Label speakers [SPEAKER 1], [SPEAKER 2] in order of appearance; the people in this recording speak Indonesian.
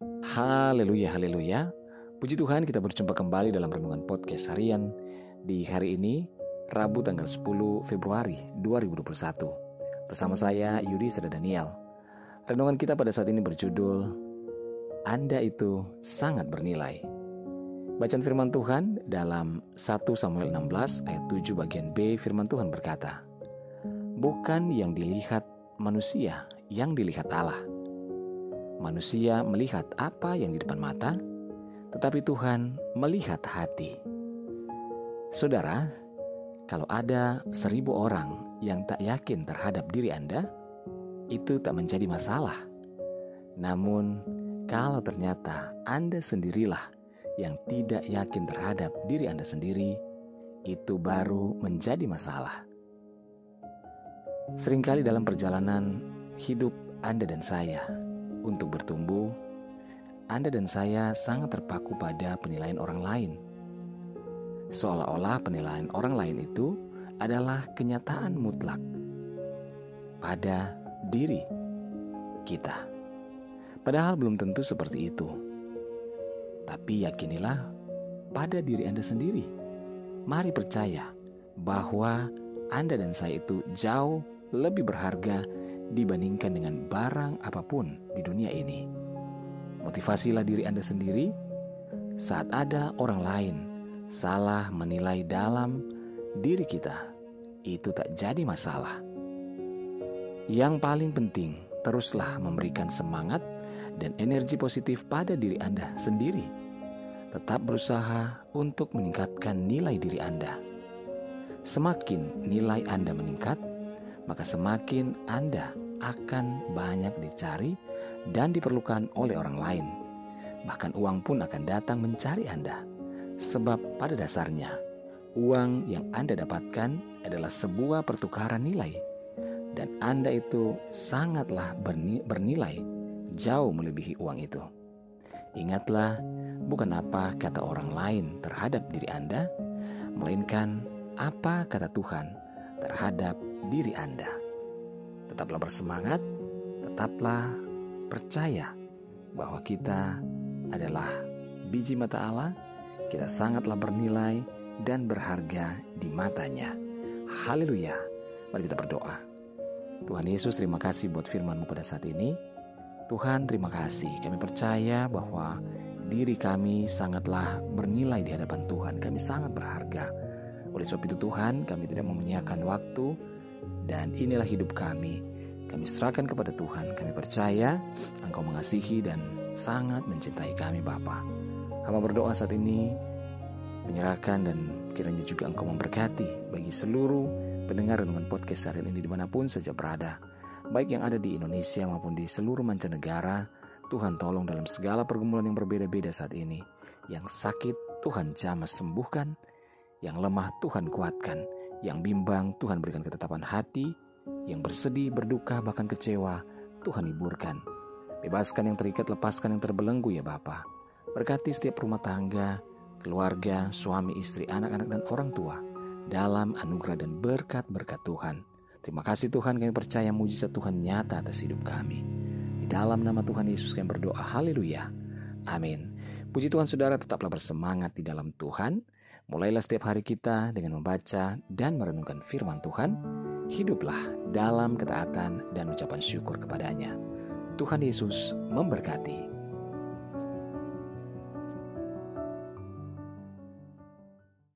[SPEAKER 1] Haleluya, haleluya. Puji Tuhan kita berjumpa kembali dalam Renungan Podcast Harian di hari ini, Rabu tanggal 10 Februari 2021. Bersama saya Yudi Seda Daniel. Renungan kita pada saat ini berjudul Anda itu sangat bernilai. Bacaan firman Tuhan dalam 1 Samuel 16 ayat 7 bagian B firman Tuhan berkata, Bukan yang dilihat manusia, yang dilihat Allah Manusia melihat apa yang di depan mata, tetapi Tuhan melihat hati. Saudara, kalau ada seribu orang yang tak yakin terhadap diri Anda, itu tak menjadi masalah. Namun, kalau ternyata Anda sendirilah yang tidak yakin terhadap diri Anda sendiri, itu baru menjadi masalah. Seringkali dalam perjalanan hidup Anda dan saya, untuk bertumbuh, Anda dan saya sangat terpaku pada penilaian orang lain. Seolah-olah penilaian orang lain itu adalah kenyataan mutlak pada diri kita. Padahal belum tentu seperti itu. Tapi yakinilah pada diri Anda sendiri. Mari percaya bahwa Anda dan saya itu jauh lebih berharga dibandingkan dengan barang apa pun di dunia ini. Motivasilah diri Anda sendiri saat ada orang lain salah menilai dalam diri kita. Itu tak jadi masalah. Yang paling penting, teruslah memberikan semangat dan energi positif pada diri Anda sendiri. Tetap berusaha untuk meningkatkan nilai diri Anda. Semakin nilai Anda meningkat, maka semakin Anda akan banyak dicari dan diperlukan oleh orang lain. Bahkan uang pun akan datang mencari Anda. Sebab pada dasarnya, uang yang Anda dapatkan adalah sebuah pertukaran nilai. Dan Anda itu sangatlah bernilai jauh melebihi uang itu. Ingatlah, bukan apa kata orang lain terhadap diri Anda, melainkan apa kata Tuhan terhadap diri Anda. Tetaplah bersemangat, tetaplah percaya bahwa kita adalah biji mata Allah, kita sangatlah bernilai dan berharga di matanya. Haleluya. Mari kita berdoa. Tuhan Yesus terima kasih buat firman-Mu pada saat ini. Tuhan terima kasih. Kami percaya bahwa diri kami sangatlah bernilai di hadapan Tuhan. Kami sangat berharga. Oleh sebab itu Tuhan kami tidak memenyiakan waktu dan inilah hidup kami. Kami serahkan kepada Tuhan. Kami percaya Engkau mengasihi dan sangat mencintai kami Bapa. Hamba berdoa saat ini menyerahkan dan kiranya juga Engkau memberkati bagi seluruh pendengar dengan podcast hari ini di mana pun saja berada. Baik yang ada di Indonesia maupun di seluruh mancanegara, Tuhan tolong dalam segala pergumulan yang berbeda-beda saat ini. Yang sakit Tuhan jamah sembuhkan, yang lemah Tuhan kuatkan, yang bimbang, Tuhan berikan ketetapan hati. Yang bersedih, berduka, bahkan kecewa, Tuhan hiburkan. Bebaskan yang terikat, lepaskan yang terbelenggu ya Bapa. Berkati setiap rumah tangga, keluarga, suami, istri, anak-anak, dan orang tua dalam anugerah dan berkat-berkat Tuhan. Terima kasih Tuhan kami percaya mujizat Tuhan nyata atas hidup kami. Di dalam nama Tuhan Yesus kami berdoa. Haleluya. Amin. Puji Tuhan saudara tetaplah bersemangat di dalam Tuhan. Mulailah setiap hari kita dengan membaca dan merenungkan firman Tuhan. Hiduplah dalam ketaatan dan ucapan syukur kepadanya. Tuhan Yesus memberkati.